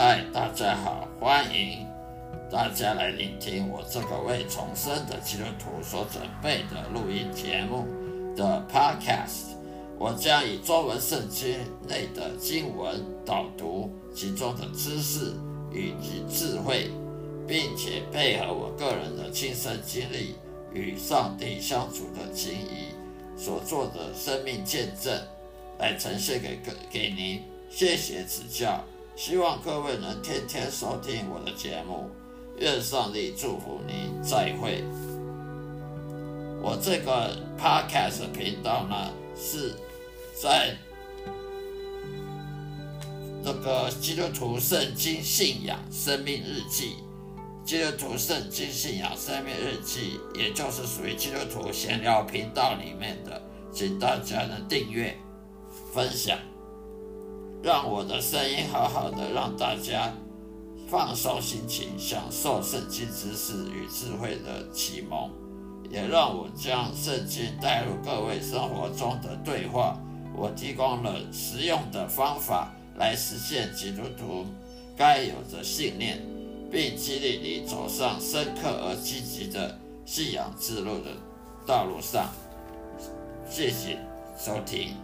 嗨，大家好，欢迎大家来聆听我这个为重生的基督徒所准备的录音节目的 Podcast。我将以中文圣经内的经文导读其中的知识以及智慧，并且配合我个人的亲身经历与上帝相处的情谊所做的生命见证，来呈现给给给您。谢谢指教。希望各位能天天收听我的节目，愿上帝祝福你。再会。我这个 podcast 频道呢，是在那个基督徒圣经信仰生命日记，基督徒圣经信仰生命日记，也就是属于基督徒闲聊频道里面的，请大家呢订阅、分享。让我的声音好好的，让大家放松心情，享受圣经知识与智慧的启蒙，也让我将圣经带入各位生活中的对话。我提供了实用的方法来实现基督徒该有的信念，并激励你走上深刻而积极的信仰之路的道路上。谢谢收听。